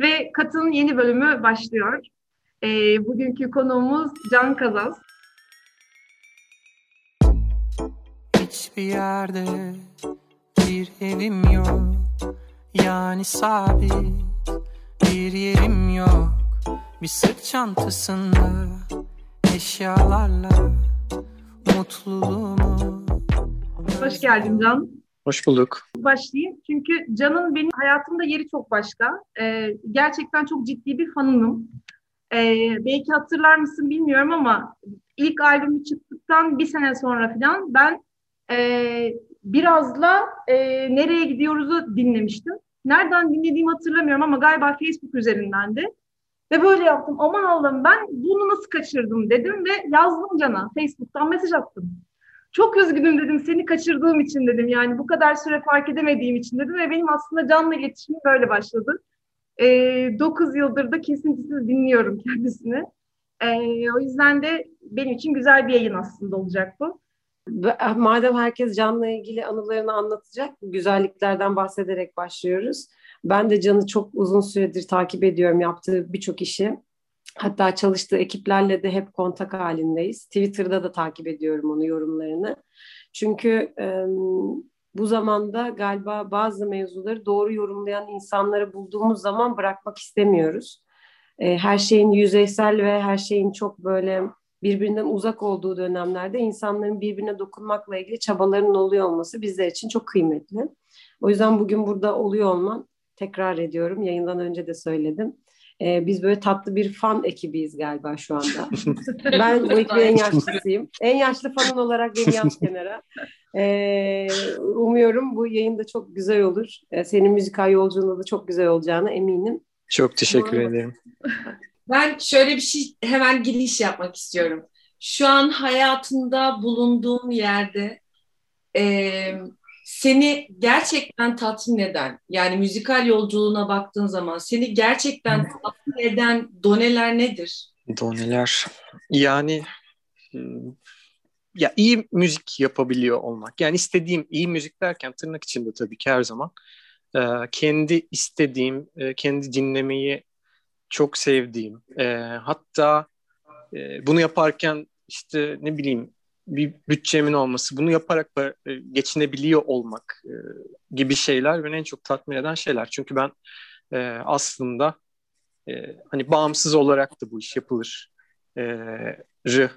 Ve Kat'ın yeni bölümü başlıyor. E, bugünkü konuğumuz Can Kazaz. Hiçbir yerde bir evim yok Yani sabit bir yerim yok Bir sırt çantasında eşyalarla mutluluğumu Hoş geldin Can. Hoş bulduk. Başlayayım çünkü Can'ın benim hayatımda yeri çok başka. Ee, gerçekten çok ciddi bir fanınım. Ee, belki hatırlar mısın bilmiyorum ama ilk albümü çıktıktan bir sene sonra falan ben e, birazla e, Nereye Gidiyoruz'u dinlemiştim. Nereden dinlediğimi hatırlamıyorum ama galiba Facebook üzerindendi. Ve böyle yaptım. Aman Allah'ım ben bunu nasıl kaçırdım dedim ve yazdım Can'a. Facebook'tan mesaj attım. Çok üzgünüm dedim seni kaçırdığım için dedim. Yani bu kadar süre fark edemediğim için dedim ve benim aslında Can'la iletişimim böyle başladı. E, 9 yıldır da kesintisiz dinliyorum kendisini. E, o yüzden de benim için güzel bir yayın aslında olacak bu. Madem herkes Can'la ilgili anılarını anlatacak, güzelliklerden bahsederek başlıyoruz. Ben de Can'ı çok uzun süredir takip ediyorum yaptığı birçok işi. Hatta çalıştığı ekiplerle de hep kontak halindeyiz. Twitter'da da takip ediyorum onu yorumlarını. Çünkü e, bu zamanda galiba bazı mevzuları doğru yorumlayan insanları bulduğumuz zaman bırakmak istemiyoruz. E, her şeyin yüzeysel ve her şeyin çok böyle birbirinden uzak olduğu dönemlerde insanların birbirine dokunmakla ilgili çabalarının oluyor olması bizler için çok kıymetli. O yüzden bugün burada oluyor olman tekrar ediyorum. Yayından önce de söyledim. Ee, biz böyle tatlı bir fan ekibiyiz galiba şu anda. ben bu ekibin en yaşlısıyım. En yaşlı fanın olarak beni yaz kenara. Ee, umuyorum bu yayın da çok güzel olur. Ee, senin müzikal yolculuğunda da çok güzel olacağına eminim. Çok teşekkür Doğru. ederim. Ben şöyle bir şey hemen giriş yapmak istiyorum. Şu an hayatında bulunduğum yerde e, seni gerçekten tatmin eden, yani müzikal yolculuğuna baktığın zaman seni gerçekten tatmin eden doneler nedir? Doneler, yani ya iyi müzik yapabiliyor olmak. Yani istediğim iyi müzik derken tırnak içinde tabii ki her zaman kendi istediğim, kendi dinlemeyi çok sevdiğim, hatta bunu yaparken işte ne bileyim bir bütçemin olması, bunu yaparak e, geçinebiliyor olmak e, gibi şeyler beni en çok tatmin eden şeyler. Çünkü ben e, aslında hani bağımsız olarak da bu iş yapılır rı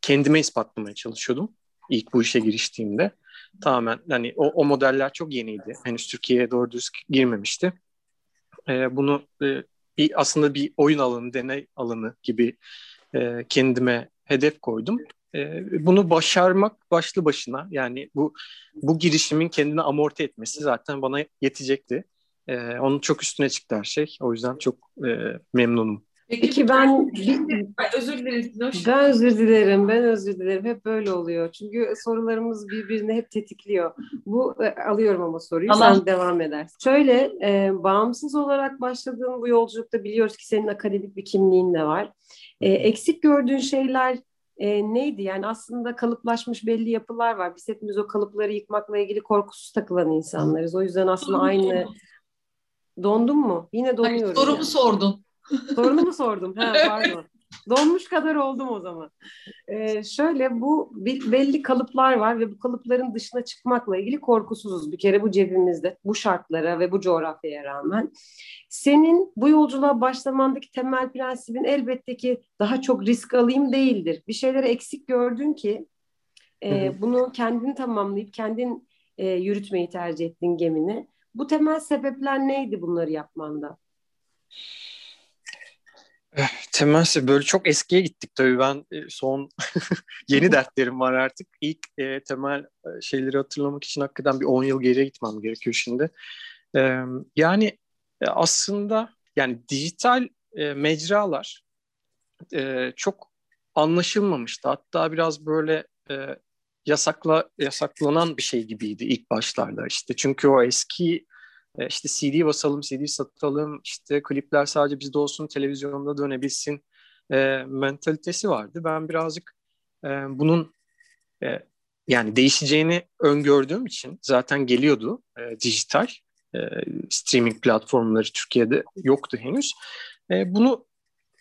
kendime ispatlamaya çalışıyordum ilk bu işe giriştiğimde. Tamamen hani o, o modeller çok yeniydi. Henüz Türkiye'ye doğru düz girmemişti. Bunu bir aslında bir oyun alanı, deney alanı gibi kendime hedef koydum bunu başarmak başlı başına yani bu bu girişimin kendini amorti etmesi zaten bana yetecekti. E, onun çok üstüne çıktı her şey. O yüzden çok e, memnunum. Peki ben özür dilerim. Ben özür dilerim. Ben özür dilerim. Hep böyle oluyor. Çünkü sorularımız birbirini hep tetikliyor. Bu e, alıyorum ama soruyu. Allah. Sen devam edersin. Şöyle e, bağımsız olarak başladığın bu yolculukta biliyoruz ki senin akademik bir kimliğin de var. E, eksik gördüğün şeyler e, neydi? Yani aslında kalıplaşmış belli yapılar var. Biz hepimiz o kalıpları yıkmakla ilgili korkusuz takılan insanlarız. O yüzden aslında Dondum aynı... Dondun mu? Yine donuyorum. Hayır, sorumu yani. sordun. Sorunu mu sordum? Ha, pardon. Donmuş kadar oldum o zaman. Ee, şöyle bu belli kalıplar var ve bu kalıpların dışına çıkmakla ilgili korkusuzuz. Bir kere bu cebimizde, bu şartlara ve bu coğrafyaya rağmen. Senin bu yolculuğa başlamandaki temel prensibin elbette ki daha çok risk alayım değildir. Bir şeyleri eksik gördün ki e, bunu kendin tamamlayıp kendin e, yürütmeyi tercih ettin gemini. Bu temel sebepler neydi bunları yapmanda? Eh, Temelse böyle çok eskiye gittik tabii ben e, son yeni dertlerim var artık. İlk e, temel e, şeyleri hatırlamak için hakikaten bir 10 yıl geriye gitmem gerekiyor şimdi. E, yani aslında yani dijital e, mecralar e, çok anlaşılmamıştı. Hatta biraz böyle e, yasakla yasaklanan bir şey gibiydi ilk başlarda işte. Çünkü o eski e, işte CD basalım, CD satalım, işte klipler sadece bizde olsun, televizyonda dönebilsin e, mentalitesi vardı. Ben birazcık e, bunun e, yani değişeceğini öngördüğüm için zaten geliyordu e, dijital. e, streaming platformları Türkiye'de yoktu henüz. E, bunu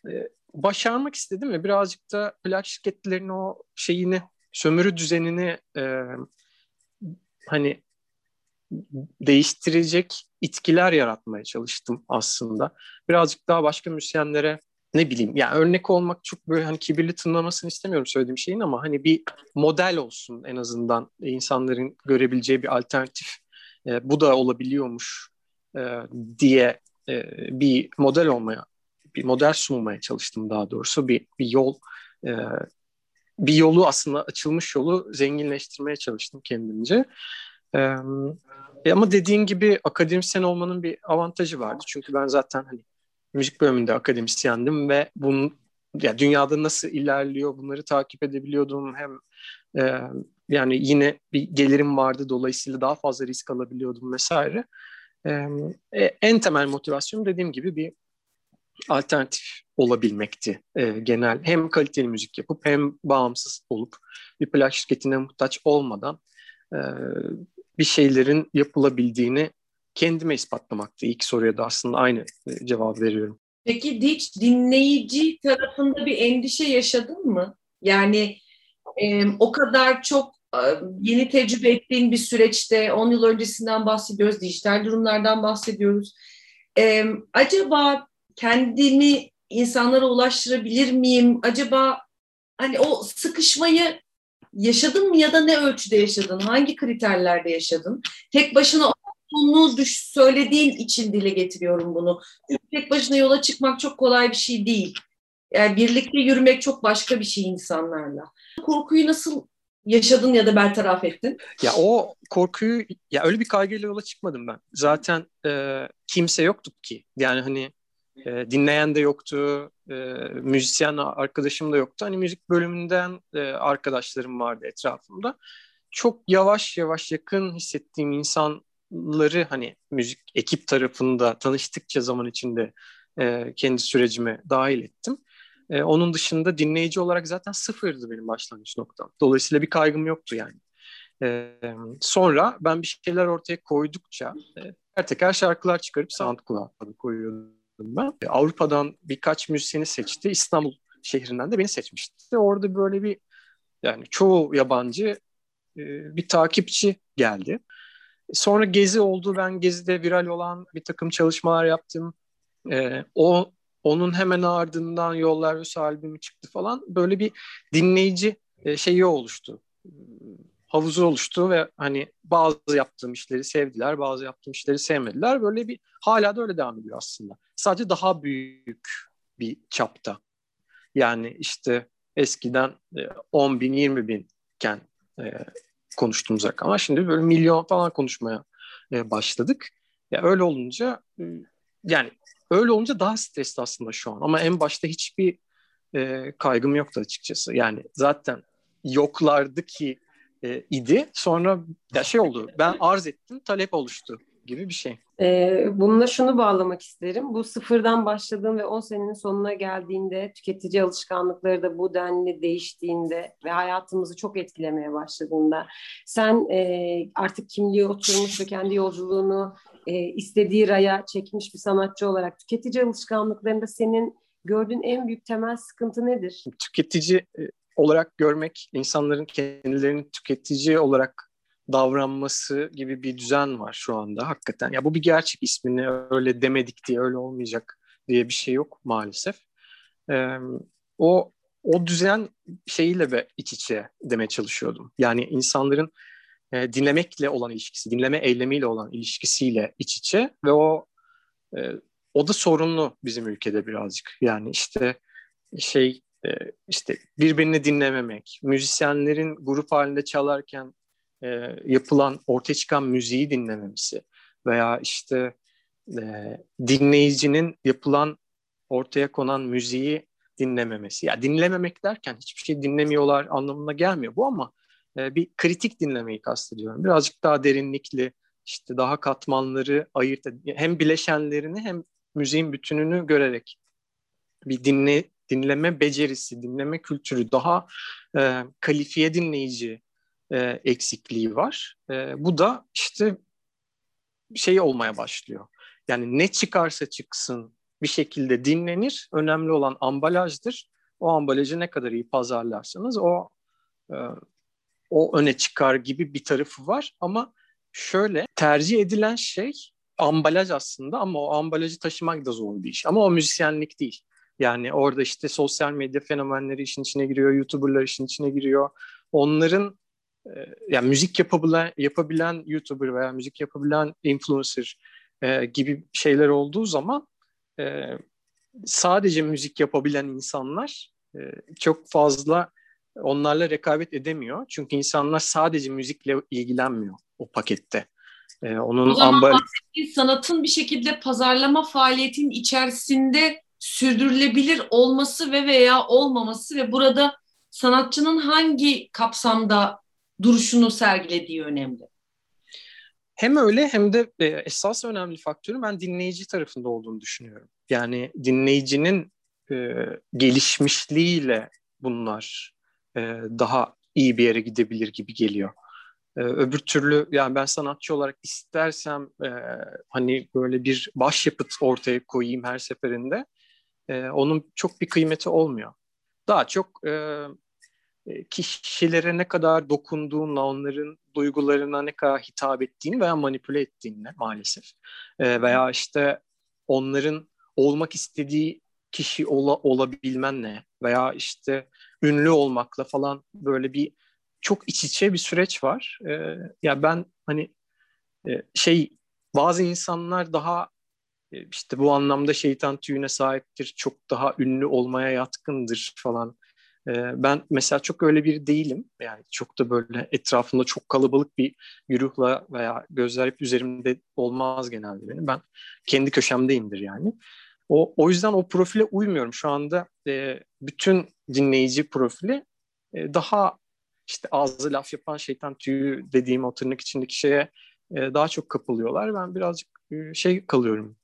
e, başarmak istedim ve birazcık da plak şirketlerinin o şeyini sömürü düzenini e, hani değiştirecek itkiler yaratmaya çalıştım aslında. Birazcık daha başka müzisyenlere ne bileyim yani örnek olmak çok böyle hani kibirli tınlamasını istemiyorum söylediğim şeyin ama hani bir model olsun en azından insanların görebileceği bir alternatif e, bu da olabiliyormuş e, diye e, bir model olmaya bir model sunmaya çalıştım daha doğrusu bir, bir yol e, bir yolu aslında açılmış yolu zenginleştirmeye çalıştım kendimce. E, ama dediğin gibi akademisyen olmanın bir avantajı vardı. Çünkü ben zaten hani müzik bölümünde akademisyendim ve bunun ya dünyada nasıl ilerliyor bunları takip edebiliyordum. Hem e, yani yine bir gelirim vardı dolayısıyla daha fazla risk alabiliyordum vesaire. E, en temel motivasyon dediğim gibi bir alternatif olabilmekti e, genel. Hem kaliteli müzik yapıp hem bağımsız olup bir plak şirketine muhtaç olmadan e, bir şeylerin yapılabildiğini kendime ispatlamaktı. İlk soruya da aslında aynı e, cevap veriyorum. Peki hiç dinleyici tarafında bir endişe yaşadın mı? Yani e, o kadar çok e, yeni tecrübe ettiğin bir süreçte 10 yıl öncesinden bahsediyoruz, dijital durumlardan bahsediyoruz. E, acaba kendimi insanlara ulaştırabilir miyim? Acaba hani o sıkışmayı yaşadın mı ya da ne ölçüde yaşadın? Hangi kriterlerde yaşadın? Tek başına olduğunu düş söylediğin için dile getiriyorum bunu. tek başına yola çıkmak çok kolay bir şey değil. Yani birlikte yürümek çok başka bir şey insanlarla. Korkuyu nasıl yaşadın ya da bertaraf ettin? Ya o korkuyu ya öyle bir kaygıyla yola çıkmadım ben. Zaten e, kimse yoktu ki. Yani hani e, dinleyen de yoktu, e, müzisyen arkadaşım da yoktu. Hani müzik bölümünden e, arkadaşlarım vardı etrafımda. Çok yavaş yavaş yakın hissettiğim insanları hani müzik ekip tarafında tanıştıkça zaman içinde e, kendi sürecime dahil ettim. E, onun dışında dinleyici olarak zaten sıfırdı benim başlangıç noktam. Dolayısıyla bir kaygım yoktu yani. E, sonra ben bir şeyler ortaya koydukça e, teker teker şarkılar çıkarıp SoundCloud'a koyuyordum ben. Avrupa'dan birkaç müzisyeni seçti. İstanbul şehrinden de beni seçmişti. Orada böyle bir yani çoğu yabancı e, bir takipçi geldi. Sonra Gezi oldu. Ben Gezi'de viral olan bir takım çalışmalar yaptım. E, o onun hemen ardından Yollar Öse albümü çıktı falan. Böyle bir dinleyici e, şeyi oluştu. Havuzu oluştu ve hani bazı yaptığım işleri sevdiler, bazı yaptığım işleri sevmediler. Böyle bir hala da öyle devam ediyor aslında. Sadece daha büyük bir çapta. Yani işte eskiden 10 e, bin, 20 binken e, konuştuğumuz rakamlar şimdi böyle milyon falan konuşmaya e, başladık. Ya öyle olunca e, yani öyle olunca daha stresli aslında şu an. Ama en başta hiçbir e, kaygım yoktu açıkçası. Yani zaten yoklardı ki e, idi. Sonra ya şey oldu. Ben arz ettim, talep oluştu gibi bir şey. Ee, bununla şunu bağlamak isterim. Bu sıfırdan başladığın ve 10 senenin sonuna geldiğinde tüketici alışkanlıkları da bu denli değiştiğinde ve hayatımızı çok etkilemeye başladığında sen e, artık kimliği oturmuş ve kendi yolculuğunu e, istediği raya çekmiş bir sanatçı olarak tüketici alışkanlıklarında senin gördüğün en büyük temel sıkıntı nedir? Tüketici e, olarak görmek, insanların kendilerini tüketici olarak davranması gibi bir düzen var şu anda hakikaten. Ya bu bir gerçek ismini öyle demedik diye öyle olmayacak diye bir şey yok maalesef. Ee, o o düzen şeyiyle ve iç içe demeye çalışıyordum. Yani insanların e, dinlemekle olan ilişkisi, dinleme eylemiyle olan ilişkisiyle iç içe ve o e, o da sorunlu bizim ülkede birazcık. Yani işte şey e, işte birbirini dinlememek, müzisyenlerin grup halinde çalarken e, yapılan, ortaya çıkan müziği dinlememesi veya işte e, dinleyicinin yapılan, ortaya konan müziği dinlememesi. Ya dinlememek derken hiçbir şey dinlemiyorlar anlamına gelmiyor bu ama e, bir kritik dinlemeyi kastediyorum. Birazcık daha derinlikli, işte daha katmanları ayırt hem bileşenlerini hem müziğin bütününü görerek bir dinle dinleme becerisi, dinleme kültürü, daha e, kalifiye dinleyici e, eksikliği var. E, bu da işte şey olmaya başlıyor. Yani ne çıkarsa çıksın bir şekilde dinlenir. Önemli olan ambalajdır. O ambalajı ne kadar iyi pazarlarsanız o e, o öne çıkar gibi bir tarafı var ama şöyle tercih edilen şey ambalaj aslında ama o ambalajı taşımak da zor bir iş. Ama o müzisyenlik değil. Yani orada işte sosyal medya fenomenleri işin içine giriyor, YouTuber'lar işin içine giriyor. Onların e, yani müzik yapabilen yapabilen YouTuber veya müzik yapabilen influencer e, gibi şeyler olduğu zaman e, sadece müzik yapabilen insanlar e, çok fazla onlarla rekabet edemiyor. Çünkü insanlar sadece müzikle ilgilenmiyor o pakette. Ee, onun o zaman ambar... sanatın bir şekilde pazarlama faaliyetinin içerisinde sürdürülebilir olması ve veya olmaması ve burada sanatçının hangi kapsamda duruşunu sergilediği önemli. Hem öyle hem de e, esas önemli faktörün ben dinleyici tarafında olduğunu düşünüyorum. Yani dinleyicinin e, gelişmişliğiyle bunlar e, daha iyi bir yere gidebilir gibi geliyor. E, öbür türlü yani ben sanatçı olarak istersem e, hani böyle bir başyapıt ortaya koyayım her seferinde e, onun çok bir kıymeti olmuyor. Daha çok e, e kişilere ne kadar dokunduğunla, onların duygularına ne kadar hitap ettiğini veya manipüle ettiğinle maalesef e, veya işte onların olmak istediği kişi ola, olabilmenle veya işte ünlü olmakla falan böyle bir çok iç içe bir süreç var. E, ya ben hani e, şey bazı insanlar daha işte bu anlamda şeytan tüyüne sahiptir, çok daha ünlü olmaya yatkındır falan. E, ben mesela çok öyle bir değilim. Yani çok da böyle etrafında çok kalabalık bir güruhla veya gözler hep üzerimde olmaz genelde benim. Ben kendi köşemdeyimdir yani. O, o yüzden o profile uymuyorum. Şu anda e, bütün dinleyici profili e, daha işte ağzı laf yapan şeytan tüyü dediğim o tırnak içindeki şeye e, daha çok kapılıyorlar. Ben birazcık e, şey kalıyorum.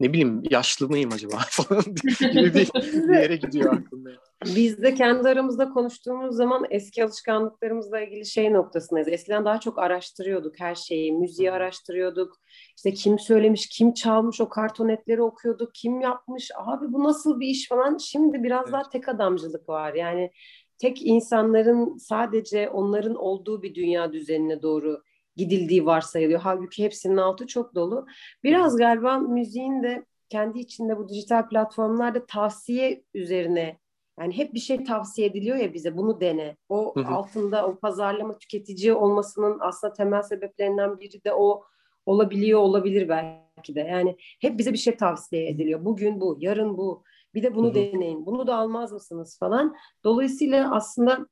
Ne bileyim yaşlı mıyım acaba falan gibi bir, bir yere gidiyor aklımda. Biz de kendi aramızda konuştuğumuz zaman eski alışkanlıklarımızla ilgili şey noktasındayız. Eskiden daha çok araştırıyorduk her şeyi. Müziği araştırıyorduk. İşte kim söylemiş, kim çalmış o kartonetleri okuyorduk. Kim yapmış, abi bu nasıl bir iş falan. Şimdi biraz evet. daha tek adamcılık var. Yani tek insanların sadece onların olduğu bir dünya düzenine doğru gidildiği varsayılıyor. Halbuki hepsinin altı çok dolu. Biraz galiba müziğin de kendi içinde bu dijital platformlarda tavsiye üzerine yani hep bir şey tavsiye ediliyor ya bize bunu dene. O hı hı. altında o pazarlama tüketici olmasının aslında temel sebeplerinden biri de o olabiliyor olabilir belki de. Yani hep bize bir şey tavsiye ediliyor. Bugün bu, yarın bu. Bir de bunu hı hı. deneyin. Bunu da almaz mısınız falan. Dolayısıyla aslında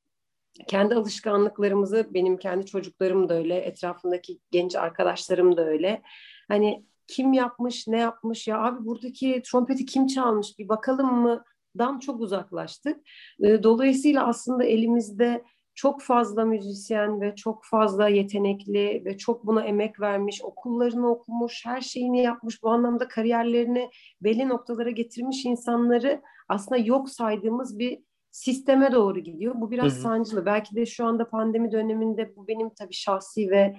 kendi alışkanlıklarımızı benim kendi çocuklarım da öyle, etrafındaki genç arkadaşlarım da öyle. Hani kim yapmış, ne yapmış ya abi buradaki trompeti kim çalmış bir bakalım mı dan çok uzaklaştık. Dolayısıyla aslında elimizde çok fazla müzisyen ve çok fazla yetenekli ve çok buna emek vermiş, okullarını okumuş, her şeyini yapmış, bu anlamda kariyerlerini belli noktalara getirmiş insanları aslında yok saydığımız bir sisteme doğru gidiyor. Bu biraz hı hı. sancılı. Belki de şu anda pandemi döneminde bu benim tabii şahsi ve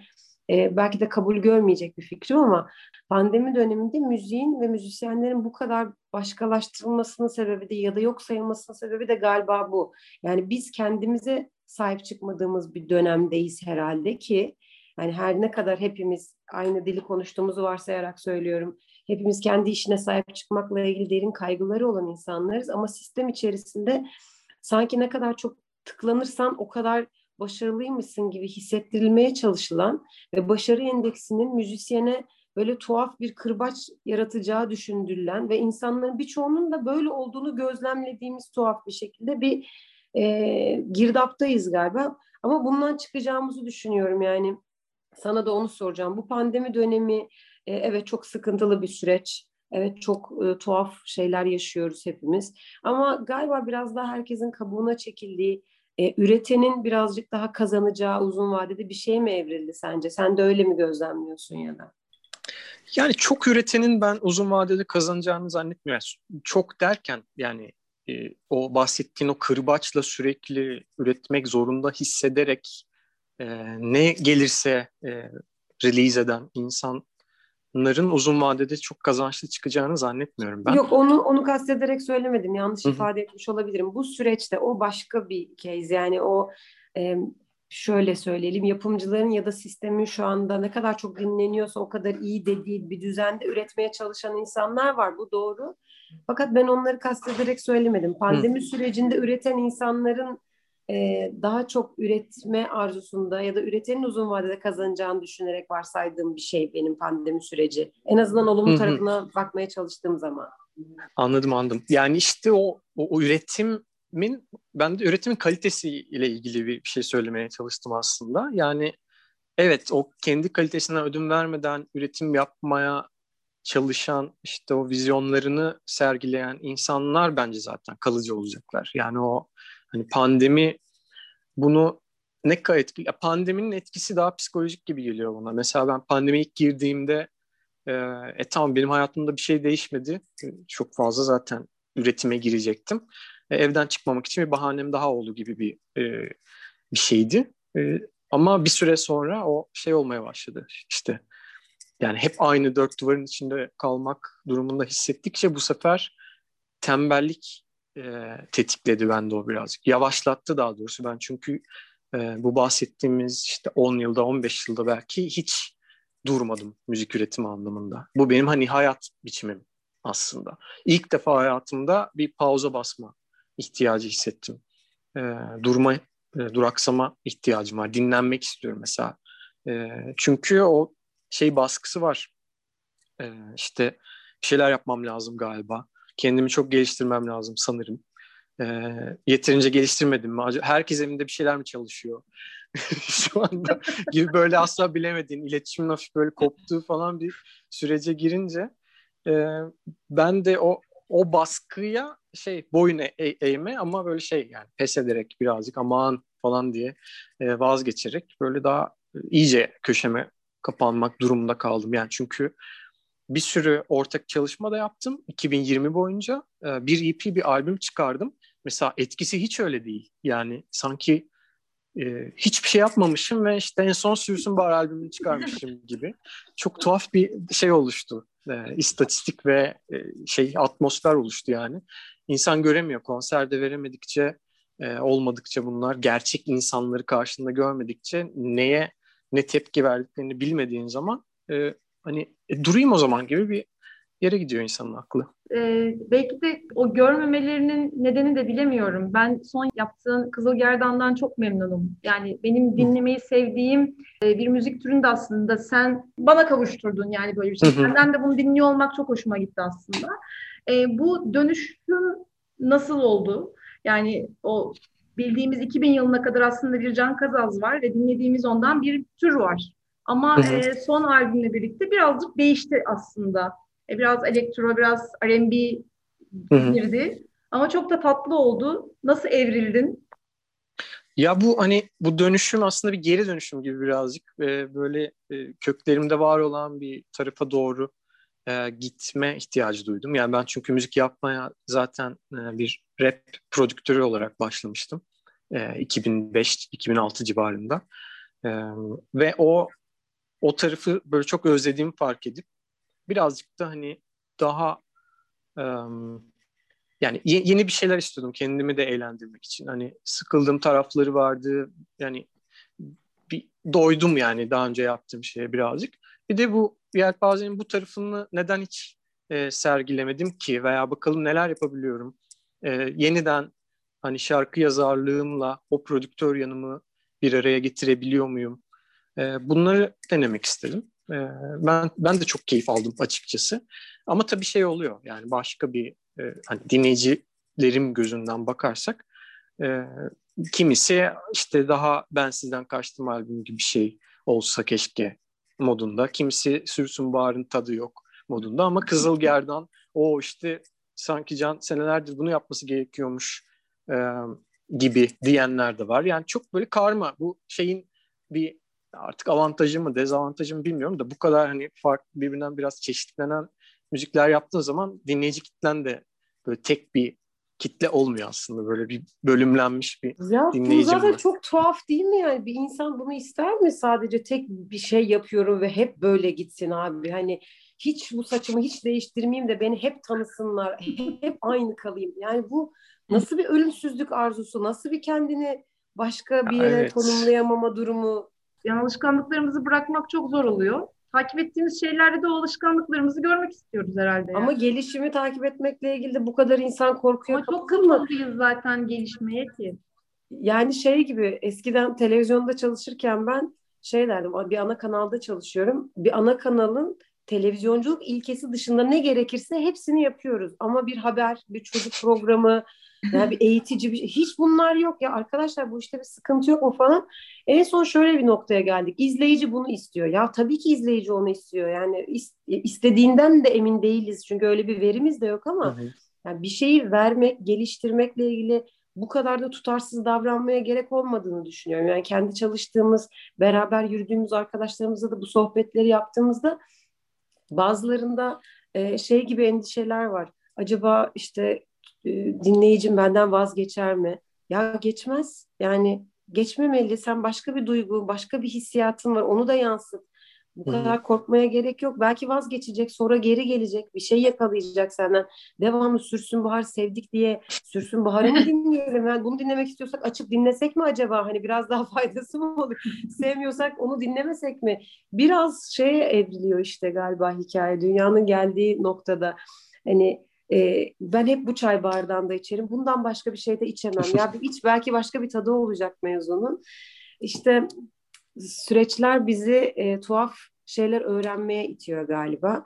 e, belki de kabul görmeyecek bir fikrim ama pandemi döneminde müziğin ve müzisyenlerin bu kadar başkalaştırılmasının sebebi de ya da yok sayılmasının sebebi de galiba bu. Yani biz kendimize sahip çıkmadığımız bir dönemdeyiz herhalde ki yani her ne kadar hepimiz aynı dili konuştuğumuzu varsayarak söylüyorum. Hepimiz kendi işine sahip çıkmakla ilgili derin kaygıları olan insanlarız ama sistem içerisinde sanki ne kadar çok tıklanırsan o kadar başarılıymışsın gibi hissettirilmeye çalışılan ve başarı endeksinin müzisyene böyle tuhaf bir kırbaç yaratacağı düşündürülen ve insanların birçoğunun da böyle olduğunu gözlemlediğimiz tuhaf bir şekilde bir e, girdaptayız galiba. Ama bundan çıkacağımızı düşünüyorum yani. Sana da onu soracağım. Bu pandemi dönemi e, evet çok sıkıntılı bir süreç. Evet çok e, tuhaf şeyler yaşıyoruz hepimiz. Ama galiba biraz daha herkesin kabuğuna çekildiği, e, üretenin birazcık daha kazanacağı uzun vadede bir şey mi evrildi sence? Sen de öyle mi gözlemliyorsun ya da? Yani çok üretenin ben uzun vadede kazanacağını zannetmiyorum. Çok derken yani e, o bahsettiğin o kırbaçla sürekli üretmek zorunda hissederek e, ne gelirse e, release eden insanların uzun vadede çok kazançlı çıkacağını zannetmiyorum ben. Yok onu onu kastederek söylemedim. Yanlış Hı-hı. ifade etmiş olabilirim. Bu süreçte o başka bir case yani o e, şöyle söyleyelim yapımcıların ya da sistemin şu anda ne kadar çok dinleniyorsa o kadar iyi dediği bir düzende üretmeye çalışan insanlar var. Bu doğru. Fakat ben onları kastederek söylemedim. Pandemi Hı. sürecinde üreten insanların e, daha çok üretme arzusunda ya da üretenin uzun vadede kazanacağını düşünerek varsaydığım bir şey benim pandemi süreci. En azından olumlu tarafına bakmaya çalıştığım zaman. Anladım anladım. Yani işte o, o, o üretimin ben de üretimin kalitesiyle ilgili bir, bir şey söylemeye çalıştım aslında. Yani evet o kendi kalitesine ödün vermeden üretim yapmaya çalışan işte o vizyonlarını sergileyen insanlar bence zaten kalıcı olacaklar. Yani o hani pandemi bunu ne kadar etkili? Pandeminin etkisi daha psikolojik gibi geliyor bana. Mesela ben pandemi ilk girdiğimde e, e tamam benim hayatımda bir şey değişmedi. Çok fazla zaten üretime girecektim. E, evden çıkmamak için bir bahanem daha oldu gibi bir e, bir şeydi. E, ama bir süre sonra o şey olmaya başladı. İşte yani hep aynı dört duvarın içinde kalmak durumunda hissettikçe bu sefer tembellik e, tetikledi bende o birazcık. Yavaşlattı daha doğrusu ben çünkü e, bu bahsettiğimiz işte 10 yılda 15 yılda belki hiç durmadım müzik üretimi anlamında. Bu benim hani hayat biçimim aslında. İlk defa hayatımda bir pauza basma ihtiyacı hissettim. E, durma, e, duraksama ihtiyacım var. Dinlenmek istiyorum mesela. E, çünkü o şey baskısı var. E, işte bir şeyler yapmam lazım galiba kendimi çok geliştirmem lazım sanırım. E, yeterince geliştirmedim mi? Herkes evinde bir şeyler mi çalışıyor? Şu anda gibi böyle asla bilemediğin, iletişimin hafif böyle koptuğu falan bir sürece girince e, ben de o o baskıya şey boyun e- e- eğme ama böyle şey yani pes ederek birazcık aman falan diye e, vazgeçerek böyle daha iyice köşeme kapanmak durumunda kaldım. Yani çünkü bir sürü ortak çalışma da yaptım 2020 boyunca. E, bir EP, bir albüm çıkardım. Mesela etkisi hiç öyle değil. Yani sanki e, hiçbir şey yapmamışım ve işte en son Sürsün Bar albümünü çıkarmışım gibi. Çok tuhaf bir şey oluştu. E, istatistik ve e, şey atmosfer oluştu yani. İnsan göremiyor. Konserde veremedikçe, e, olmadıkça bunlar gerçek insanları karşında görmedikçe neye ne tepki verdiklerini bilmediğin zaman e, hani e, durayım o zaman gibi bir yere gidiyor insanın aklı. Ee, belki de o görmemelerinin nedeni de bilemiyorum. Ben son yaptığın Kızıl Gerdan'dan çok memnunum. Yani benim dinlemeyi sevdiğim e, bir müzik türünde aslında sen bana kavuşturdun yani böyle bir şey. Senden de bunu dinliyor olmak çok hoşuma gitti aslında. E, bu dönüşüm nasıl oldu? Yani o bildiğimiz 2000 yılına kadar aslında bir Can Kazaz var ve dinlediğimiz ondan bir tür var. Ama E, son albümle birlikte birazcık değişti aslında. E, biraz elektro, biraz R&B girdi. Ama çok da tatlı oldu. Nasıl evrildin? Ya bu hani bu dönüşüm aslında bir geri dönüşüm gibi birazcık e, böyle e, köklerimde var olan bir tarafa doğru e, gitme ihtiyacı duydum. Yani ben çünkü müzik yapmaya zaten e, bir rap prodüktörü olarak başlamıştım. E, 2005-2006 civarında. E, ve o o tarafı böyle çok özlediğimi fark edip birazcık da hani daha um, yani yeni bir şeyler istiyordum kendimi de eğlendirmek için. Hani sıkıldığım tarafları vardı. Yani bir doydum yani daha önce yaptığım şeye birazcık. Bir de bu yelpazenin bu tarafını neden hiç e, sergilemedim ki veya bakalım neler yapabiliyorum. E, yeniden hani şarkı yazarlığımla o prodüktör yanımı bir araya getirebiliyor muyum? E, bunları denemek istedim. E, ben ben de çok keyif aldım açıkçası. Ama tabii şey oluyor yani başka bir e, hani dinleyicilerim gözünden bakarsak e, kimisi işte daha ben sizden kaçtım albüm gibi bir şey olsa keşke modunda. Kimisi Sürsün Bahar'ın tadı yok modunda ama Kızıl Gerdan o işte sanki Can senelerdir bunu yapması gerekiyormuş e, gibi diyenler de var. Yani çok böyle karma bu şeyin bir artık avantajı mı dezavantajı mı bilmiyorum da bu kadar hani farklı birbirinden biraz çeşitlenen müzikler yaptığın zaman dinleyici kitlen de böyle tek bir kitle olmuyor aslında. Böyle bir bölümlenmiş bir ya, dinleyicim bu zaten var. çok tuhaf değil mi yani? Bir insan bunu ister mi? Sadece tek bir şey yapıyorum ve hep böyle gitsin abi. Hani hiç bu saçımı hiç değiştirmeyeyim de beni hep tanısınlar. Hep, hep aynı kalayım. Yani bu nasıl bir ölümsüzlük arzusu? Nasıl bir kendini başka bir yere Evet. konumlayamama durumu Yani alışkanlıklarımızı bırakmak çok zor oluyor. Takip ettiğimiz şeylerde de o alışkanlıklarımızı görmek istiyoruz herhalde. ama yani. gelişimi takip etmekle ilgili de bu kadar insan korkuyor Ama çok kapalıyız zaten gelişmeye ki. Yani şey gibi eskiden televizyonda çalışırken ben şey derdim bir ana kanalda çalışıyorum. Bir ana kanalın televizyonculuk ilkesi dışında ne gerekirse hepsini yapıyoruz. Ama bir haber, bir çocuk programı, yani bir eğitici bir şey, hiç bunlar yok ya arkadaşlar bu işte bir sıkıntı yok mu falan. En son şöyle bir noktaya geldik. İzleyici bunu istiyor. Ya tabii ki izleyici onu istiyor. Yani is- istediğinden de emin değiliz. Çünkü öyle bir verimiz de yok ama yani bir şeyi vermek, geliştirmekle ilgili bu kadar da tutarsız davranmaya gerek olmadığını düşünüyorum. Yani kendi çalıştığımız, beraber yürüdüğümüz arkadaşlarımızla da bu sohbetleri yaptığımızda bazılarında e, şey gibi endişeler var. Acaba işte dinleyicim benden vazgeçer mi? Ya geçmez. Yani geçmemeli. Sen başka bir duygu, başka bir hissiyatın var. Onu da yansıt. Bu Hı hı. kadar korkmaya gerek yok. Belki vazgeçecek, sonra geri gelecek, bir şey yakalayacak senden. Devamlı Sürsün Bahar sevdik diye Sürsün Bahar'ı mı dinleyelim? Yani bunu dinlemek istiyorsak açıp dinlesek mi acaba? Hani biraz daha faydası mı olur? Sevmiyorsak onu dinlemesek mi? Biraz şeye evriliyor işte galiba hikaye. Dünyanın geldiği noktada. Hani e, ben hep bu çay bardağında içerim. Bundan başka bir şey de içemem. Ya bir iç belki başka bir tadı olacak mevzunun. İşte süreçler bizi e, tuhaf şeyler öğrenmeye itiyor galiba.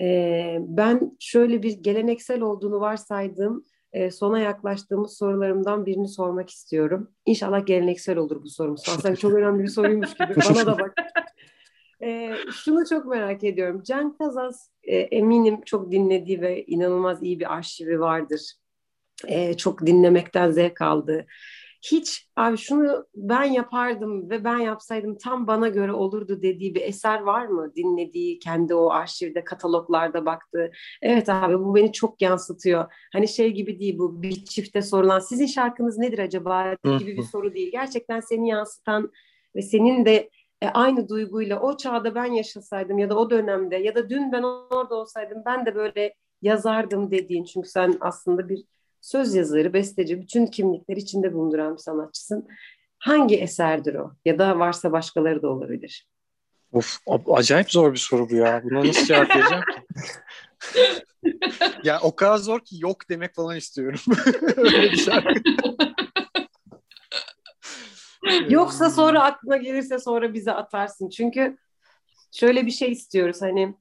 E, ben şöyle bir geleneksel olduğunu varsaydığım e, sona yaklaştığımız sorularımdan birini sormak istiyorum. İnşallah geleneksel olur bu sorumuz. Aslında çok önemli bir soruymuş gibi. Bana da bak. E, şunu çok merak ediyorum. Can Kazas e, eminim çok dinlediği ve inanılmaz iyi bir arşivi vardır. E, çok dinlemekten zevk aldı. Hiç abi şunu ben yapardım ve ben yapsaydım tam bana göre olurdu dediği bir eser var mı? Dinlediği, kendi o arşivde, kataloglarda baktığı. Evet abi bu beni çok yansıtıyor. Hani şey gibi değil bu bir çifte sorulan sizin şarkınız nedir acaba gibi bir soru değil. Gerçekten seni yansıtan ve senin de e, aynı duyguyla o çağda ben yaşasaydım ya da o dönemde ya da dün ben orada olsaydım ben de böyle yazardım dediğin çünkü sen aslında bir söz yazarı, besteci, bütün kimlikleri içinde bulunduran bir sanatçısın. Hangi eserdir o? Ya da varsa başkaları da olabilir. Of, acayip zor bir soru bu ya. Buna nasıl cevap vereceğim ki? ya o kadar zor ki yok demek falan istiyorum. Öyle bir şarkı. Yoksa sonra aklına gelirse sonra bize atarsın. Çünkü şöyle bir şey istiyoruz hani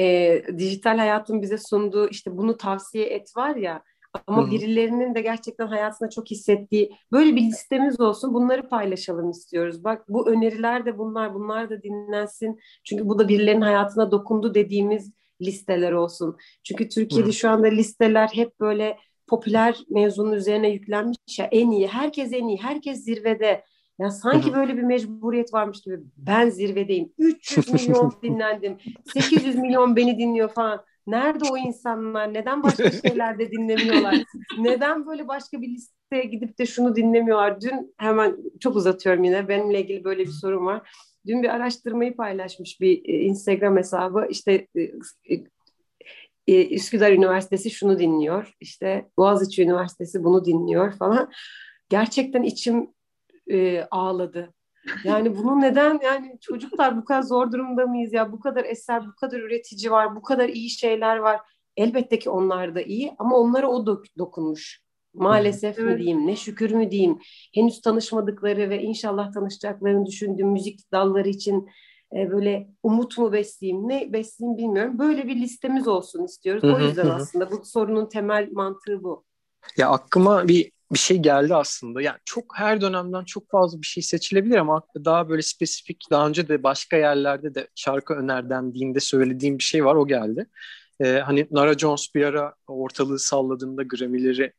e, dijital hayatın bize sunduğu işte bunu tavsiye et var ya ama Hı-hı. birilerinin de gerçekten hayatında çok hissettiği böyle bir listemiz olsun bunları paylaşalım istiyoruz. Bak bu öneriler de bunlar bunlar da dinlensin. Çünkü bu da birilerinin hayatına dokundu dediğimiz listeler olsun. Çünkü Türkiye'de Hı-hı. şu anda listeler hep böyle popüler mevzunun üzerine yüklenmiş ya en iyi, herkes en iyi, herkes zirvede. Ya sanki böyle bir mecburiyet varmış gibi ben zirvedeyim. 300 milyon dinlendim. 800 milyon beni dinliyor falan. Nerede o insanlar? Neden başka şeylerde dinlemiyorlar? Neden böyle başka bir listeye gidip de şunu dinlemiyorlar? Dün hemen çok uzatıyorum yine. Benimle ilgili böyle bir sorun var. Dün bir araştırmayı paylaşmış bir Instagram hesabı. İşte Üsküdar Üniversitesi şunu dinliyor. İşte Boğaziçi Üniversitesi bunu dinliyor falan. Gerçekten içim e, ağladı. Yani bunu neden yani çocuklar bu kadar zor durumda mıyız ya? Bu kadar eser, bu kadar üretici var, bu kadar iyi şeyler var. Elbette ki onlar da iyi ama onlara o dok- dokunmuş. Maalesef evet. mi diyeyim, ne şükür mü diyeyim. Henüz tanışmadıkları ve inşallah tanışacaklarını düşündüğüm müzik dalları için e, böyle umut mu besleyeyim, ne besleyeyim bilmiyorum. Böyle bir listemiz olsun istiyoruz. O yüzden aslında bu sorunun temel mantığı bu. Ya aklıma bir bir şey geldi aslında. Yani çok her dönemden çok fazla bir şey seçilebilir ama daha böyle spesifik daha önce de başka yerlerde de şarkı önerdendiğinde söylediğim bir şey var o geldi. Ee, hani Nara Jones bir ara ortalığı salladığında Grammy'leri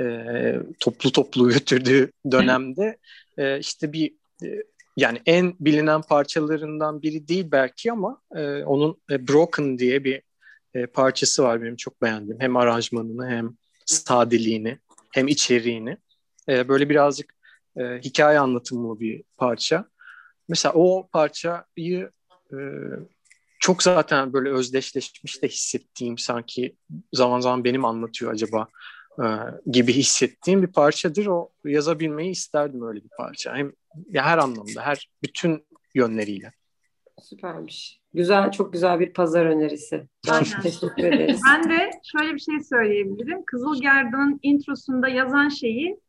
e, toplu toplu götürdüğü dönemde e, işte bir e, yani en bilinen parçalarından biri değil belki ama e, onun e, Broken diye bir e, parçası var benim çok beğendiğim. Hem aranjmanını hem sadeliğini hem içeriğini. E, böyle birazcık e, hikaye anlatımlı bir parça. Mesela o parçayı e, çok zaten böyle özdeşleşmiş de hissettiğim sanki zaman zaman benim anlatıyor acaba e, gibi hissettiğim bir parçadır. O yazabilmeyi isterdim öyle bir parça. Hem ya her anlamda, her bütün yönleriyle. Süpermiş. Güzel, çok güzel bir pazar önerisi. Aynen. Teşekkür ederiz. Ben de şöyle bir şey söyleyebilirim. Kızıl Gerdan'ın introsunda yazan şeyi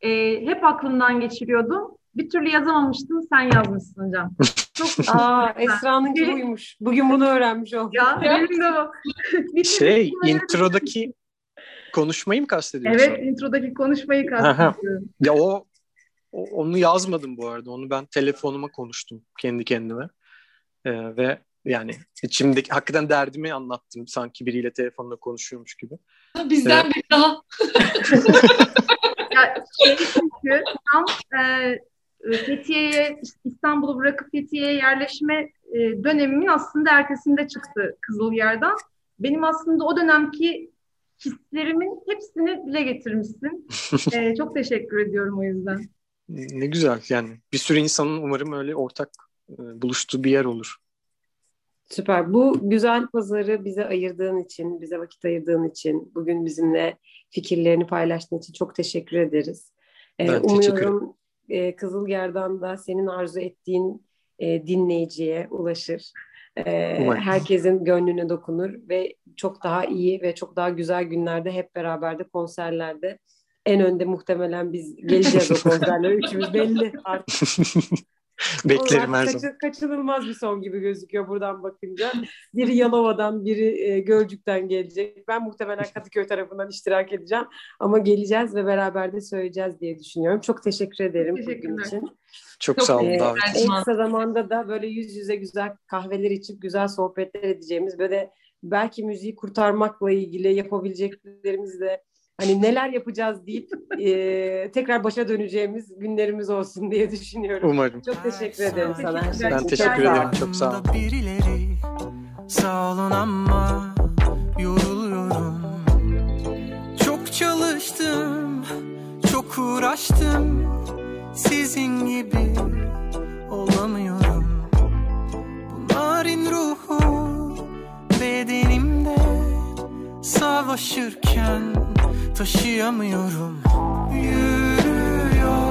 e, hep aklımdan geçiriyordum. Bir türlü yazamamıştım, sen yazmışsın Can. Çok Aa, Esra'nın gibi uymuş. Bugün bunu öğrenmiş oldum. ya benim de o. Şey, introdaki konuşmayı mı kastediyorsun? Evet, introdaki konuşmayı kastediyorum. Ya o, o- onu yazmadım bu arada. Onu ben telefonuma konuştum kendi kendime. Ee, ve yani içimdeki hakikaten derdimi anlattım sanki biriyle telefonla konuşuyormuş gibi. Bizden bir daha. Ya çünkü tam e, Fethiye'ye İstanbul'u bırakıp Fethiye'ye yerleşme e, dönemimin aslında ertesinde çıktı Kızıl Yerdan. Benim aslında o dönemki hislerimin hepsini dile getirmişsin. E, çok teşekkür ediyorum o yüzden. Ne güzel yani. Bir sürü insanın umarım öyle ortak e, buluştuğu bir yer olur. Süper. Bu güzel pazarı bize ayırdığın için, bize vakit ayırdığın için, bugün bizimle fikirlerini paylaştığın için çok teşekkür ederiz. Ee, Ben ederim. umuyorum e, Kızıl Gerdan da senin arzu ettiğin e, dinleyiciye ulaşır. Ee, Umarım. herkesin gönlüne dokunur ve çok daha iyi ve çok daha güzel günlerde hep beraber de konserlerde en önde muhtemelen biz geleceğiz o konserlere. Üçümüz belli artık. Beklerim her kaçı- zaman. Kaçınılmaz bir son gibi gözüküyor buradan bakınca. Biri Yalova'dan, biri e, Gölcük'ten gelecek. Ben muhtemelen Kadıköy tarafından iştirak edeceğim. Ama geleceğiz ve beraber de söyleyeceğiz diye düşünüyorum. Çok teşekkür ederim bugün Teşekkürler. için. Çok, Çok sağ olun Ee, en kısa zamanda da böyle yüz yüze güzel kahveler içip güzel sohbetler edeceğimiz böyle belki müziği kurtarmakla ilgili yapabileceklerimizle hani neler yapacağız deyip e, tekrar başa döneceğimiz günlerimiz olsun diye düşünüyorum. Umarım. Çok teşekkür ederim sana. Ben teşekkür ol. ederim. Çok sağ olun. Birileri sağ olun ama yoruluyorum. Çok çalıştım, çok uğraştım. Sizin gibi olamıyorum. Bu narin ruhu bedenimde savaşırken taşıyamıyorum. Yürüyorum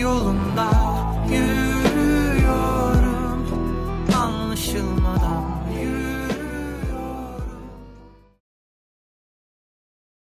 yolunda yürüyorum.